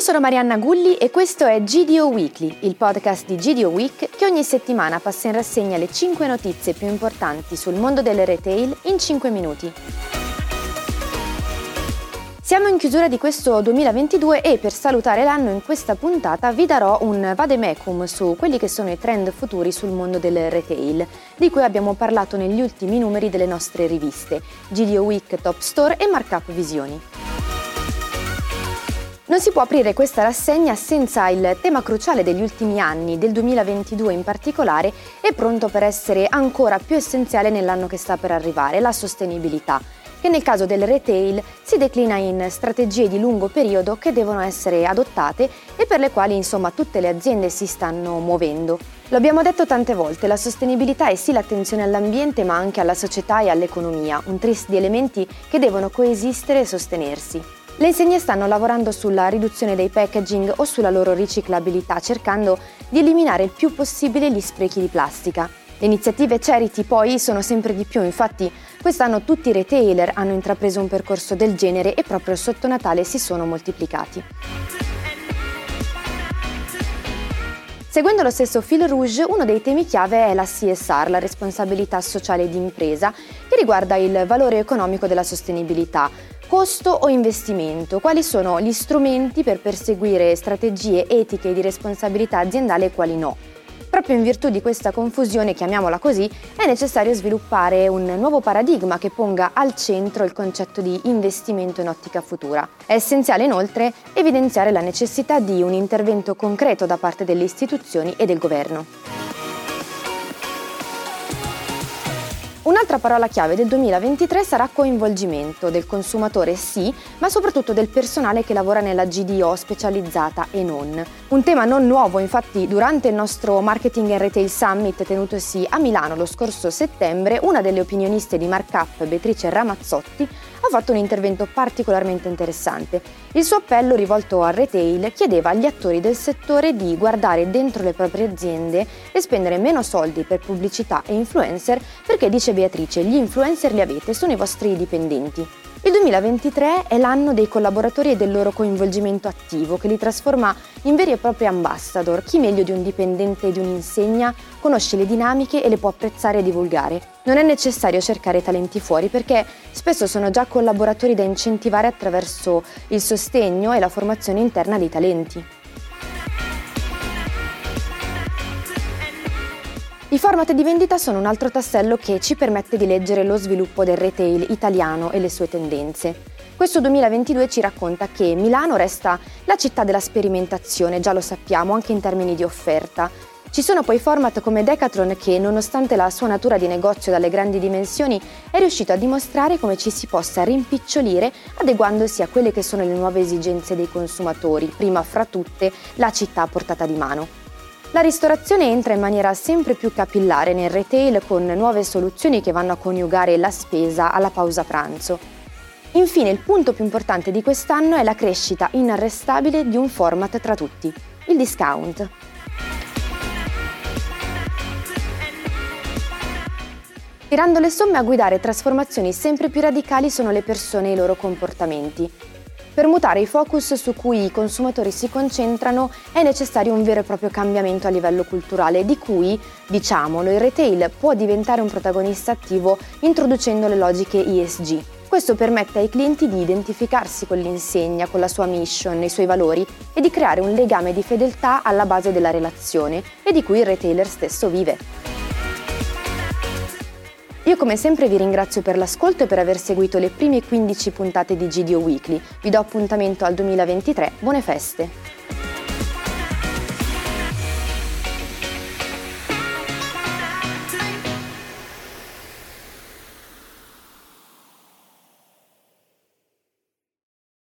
sono Marianna Gulli e questo è GDO Weekly, il podcast di GDO Week che ogni settimana passa in rassegna le 5 notizie più importanti sul mondo del retail in 5 minuti. Siamo in chiusura di questo 2022 e per salutare l'anno in questa puntata vi darò un vademecum su quelli che sono i trend futuri sul mondo del retail, di cui abbiamo parlato negli ultimi numeri delle nostre riviste, GDO Week Top Store e Markup Visioni. Non si può aprire questa rassegna senza il tema cruciale degli ultimi anni, del 2022 in particolare, e pronto per essere ancora più essenziale nell'anno che sta per arrivare, la sostenibilità che nel caso del retail si declina in strategie di lungo periodo che devono essere adottate e per le quali insomma tutte le aziende si stanno muovendo. Lo abbiamo detto tante volte, la sostenibilità è sì l'attenzione all'ambiente ma anche alla società e all'economia, un tris di elementi che devono coesistere e sostenersi. Le insegne stanno lavorando sulla riduzione dei packaging o sulla loro riciclabilità, cercando di eliminare il più possibile gli sprechi di plastica. Le iniziative charity poi sono sempre di più, infatti quest'anno tutti i retailer hanno intrapreso un percorso del genere e proprio sotto Natale si sono moltiplicati. Seguendo lo stesso fil rouge, uno dei temi chiave è la CSR, la responsabilità sociale di impresa, che riguarda il valore economico della sostenibilità. Costo o investimento? Quali sono gli strumenti per perseguire strategie etiche di responsabilità aziendale e quali no? Proprio in virtù di questa confusione, chiamiamola così, è necessario sviluppare un nuovo paradigma che ponga al centro il concetto di investimento in ottica futura. È essenziale inoltre evidenziare la necessità di un intervento concreto da parte delle istituzioni e del governo. Un'altra parola chiave del 2023 sarà coinvolgimento del consumatore sì, ma soprattutto del personale che lavora nella GDO specializzata e non. Un tema non nuovo, infatti durante il nostro Marketing and Retail Summit tenutosi a Milano lo scorso settembre, una delle opinioniste di Markup, Beatrice Ramazzotti, ha fatto un intervento particolarmente interessante. Il suo appello rivolto al retail chiedeva agli attori del settore di guardare dentro le proprie aziende e spendere meno soldi per pubblicità e influencer perché, dice Beatrice, gli influencer li avete, sono i vostri dipendenti. Il 2023 è l'anno dei collaboratori e del loro coinvolgimento attivo che li trasforma in veri e propri ambassador. Chi meglio di un dipendente di un'insegna conosce le dinamiche e le può apprezzare e divulgare. Non è necessario cercare talenti fuori perché spesso sono già collaboratori da incentivare attraverso il sostegno e la formazione interna dei talenti. I format di vendita sono un altro tassello che ci permette di leggere lo sviluppo del retail italiano e le sue tendenze. Questo 2022 ci racconta che Milano resta la città della sperimentazione, già lo sappiamo, anche in termini di offerta. Ci sono poi format come Decathlon che, nonostante la sua natura di negozio dalle grandi dimensioni, è riuscito a dimostrare come ci si possa rimpicciolire adeguandosi a quelle che sono le nuove esigenze dei consumatori, prima fra tutte la città a portata di mano. La ristorazione entra in maniera sempre più capillare nel retail con nuove soluzioni che vanno a coniugare la spesa alla pausa pranzo. Infine il punto più importante di quest'anno è la crescita inarrestabile di un format tra tutti, il discount. Tirando le somme a guidare trasformazioni sempre più radicali sono le persone e i loro comportamenti. Per mutare i focus su cui i consumatori si concentrano è necessario un vero e proprio cambiamento a livello culturale, di cui, diciamolo, il retail può diventare un protagonista attivo introducendo le logiche ESG. Questo permette ai clienti di identificarsi con l'insegna, con la sua mission, i suoi valori e di creare un legame di fedeltà alla base della relazione e di cui il retailer stesso vive. Io come sempre vi ringrazio per l'ascolto e per aver seguito le prime 15 puntate di GDO Weekly. Vi do appuntamento al 2023. Buone feste!